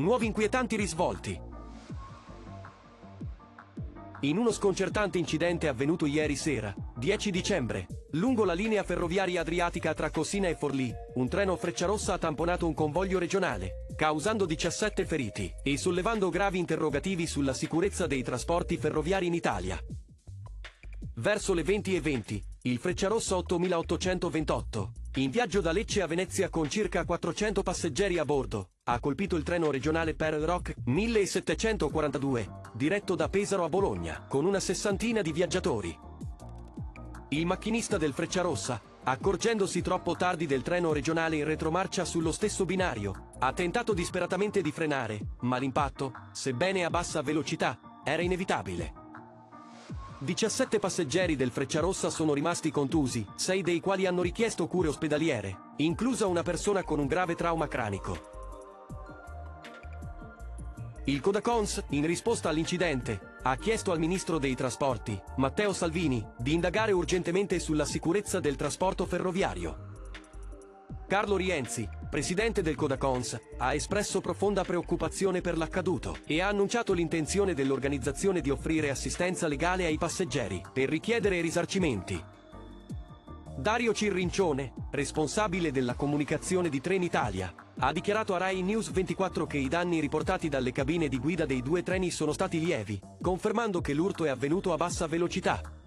Nuovi inquietanti risvolti. In uno sconcertante incidente avvenuto ieri sera, 10 dicembre, lungo la linea ferroviaria adriatica tra Cossina e Forlì, un treno Frecciarossa ha tamponato un convoglio regionale, causando 17 feriti e sollevando gravi interrogativi sulla sicurezza dei trasporti ferroviari in Italia. Verso le 20 e 20, il Frecciarossa 8828, in viaggio da Lecce a Venezia con circa 400 passeggeri a bordo, ha colpito il treno regionale per Rock 1742, diretto da Pesaro a Bologna, con una sessantina di viaggiatori. Il macchinista del Frecciarossa, accorgendosi troppo tardi del treno regionale in retromarcia sullo stesso binario, ha tentato disperatamente di frenare, ma l'impatto, sebbene a bassa velocità, era inevitabile. 17 passeggeri del Frecciarossa sono rimasti contusi, 6 dei quali hanno richiesto cure ospedaliere, inclusa una persona con un grave trauma cranico. Il Codacons, in risposta all'incidente, ha chiesto al ministro dei trasporti, Matteo Salvini, di indagare urgentemente sulla sicurezza del trasporto ferroviario. Carlo Rienzi, presidente del Codacons, ha espresso profonda preoccupazione per l'accaduto e ha annunciato l'intenzione dell'organizzazione di offrire assistenza legale ai passeggeri per richiedere risarcimenti. Dario Cirrincione, responsabile della comunicazione di Trenitalia, ha dichiarato a Rai News 24 che i danni riportati dalle cabine di guida dei due treni sono stati lievi, confermando che l'urto è avvenuto a bassa velocità.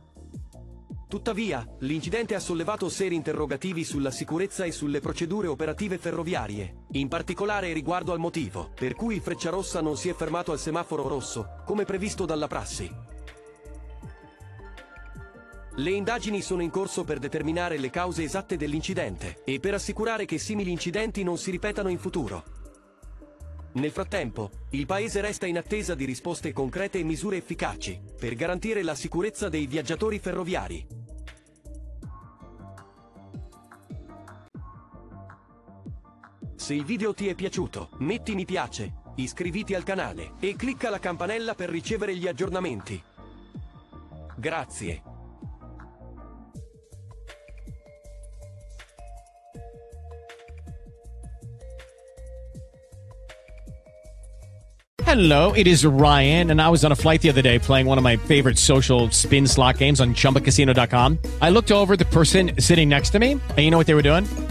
Tuttavia, l'incidente ha sollevato seri interrogativi sulla sicurezza e sulle procedure operative ferroviarie, in particolare riguardo al motivo per cui Frecciarossa non si è fermato al semaforo rosso, come previsto dalla prassi. Le indagini sono in corso per determinare le cause esatte dell'incidente e per assicurare che simili incidenti non si ripetano in futuro. Nel frattempo, il Paese resta in attesa di risposte concrete e misure efficaci per garantire la sicurezza dei viaggiatori ferroviari. Se il video ti è piaciuto, metti mi piace, iscriviti al canale e clicca la campanella per ricevere gli aggiornamenti. Grazie. Hello, it is Ryan, and I was on a flight the other day playing one of my favorite social spin slot games on chumbacasino.com. I looked over the person sitting next to me, and you know what they were doing?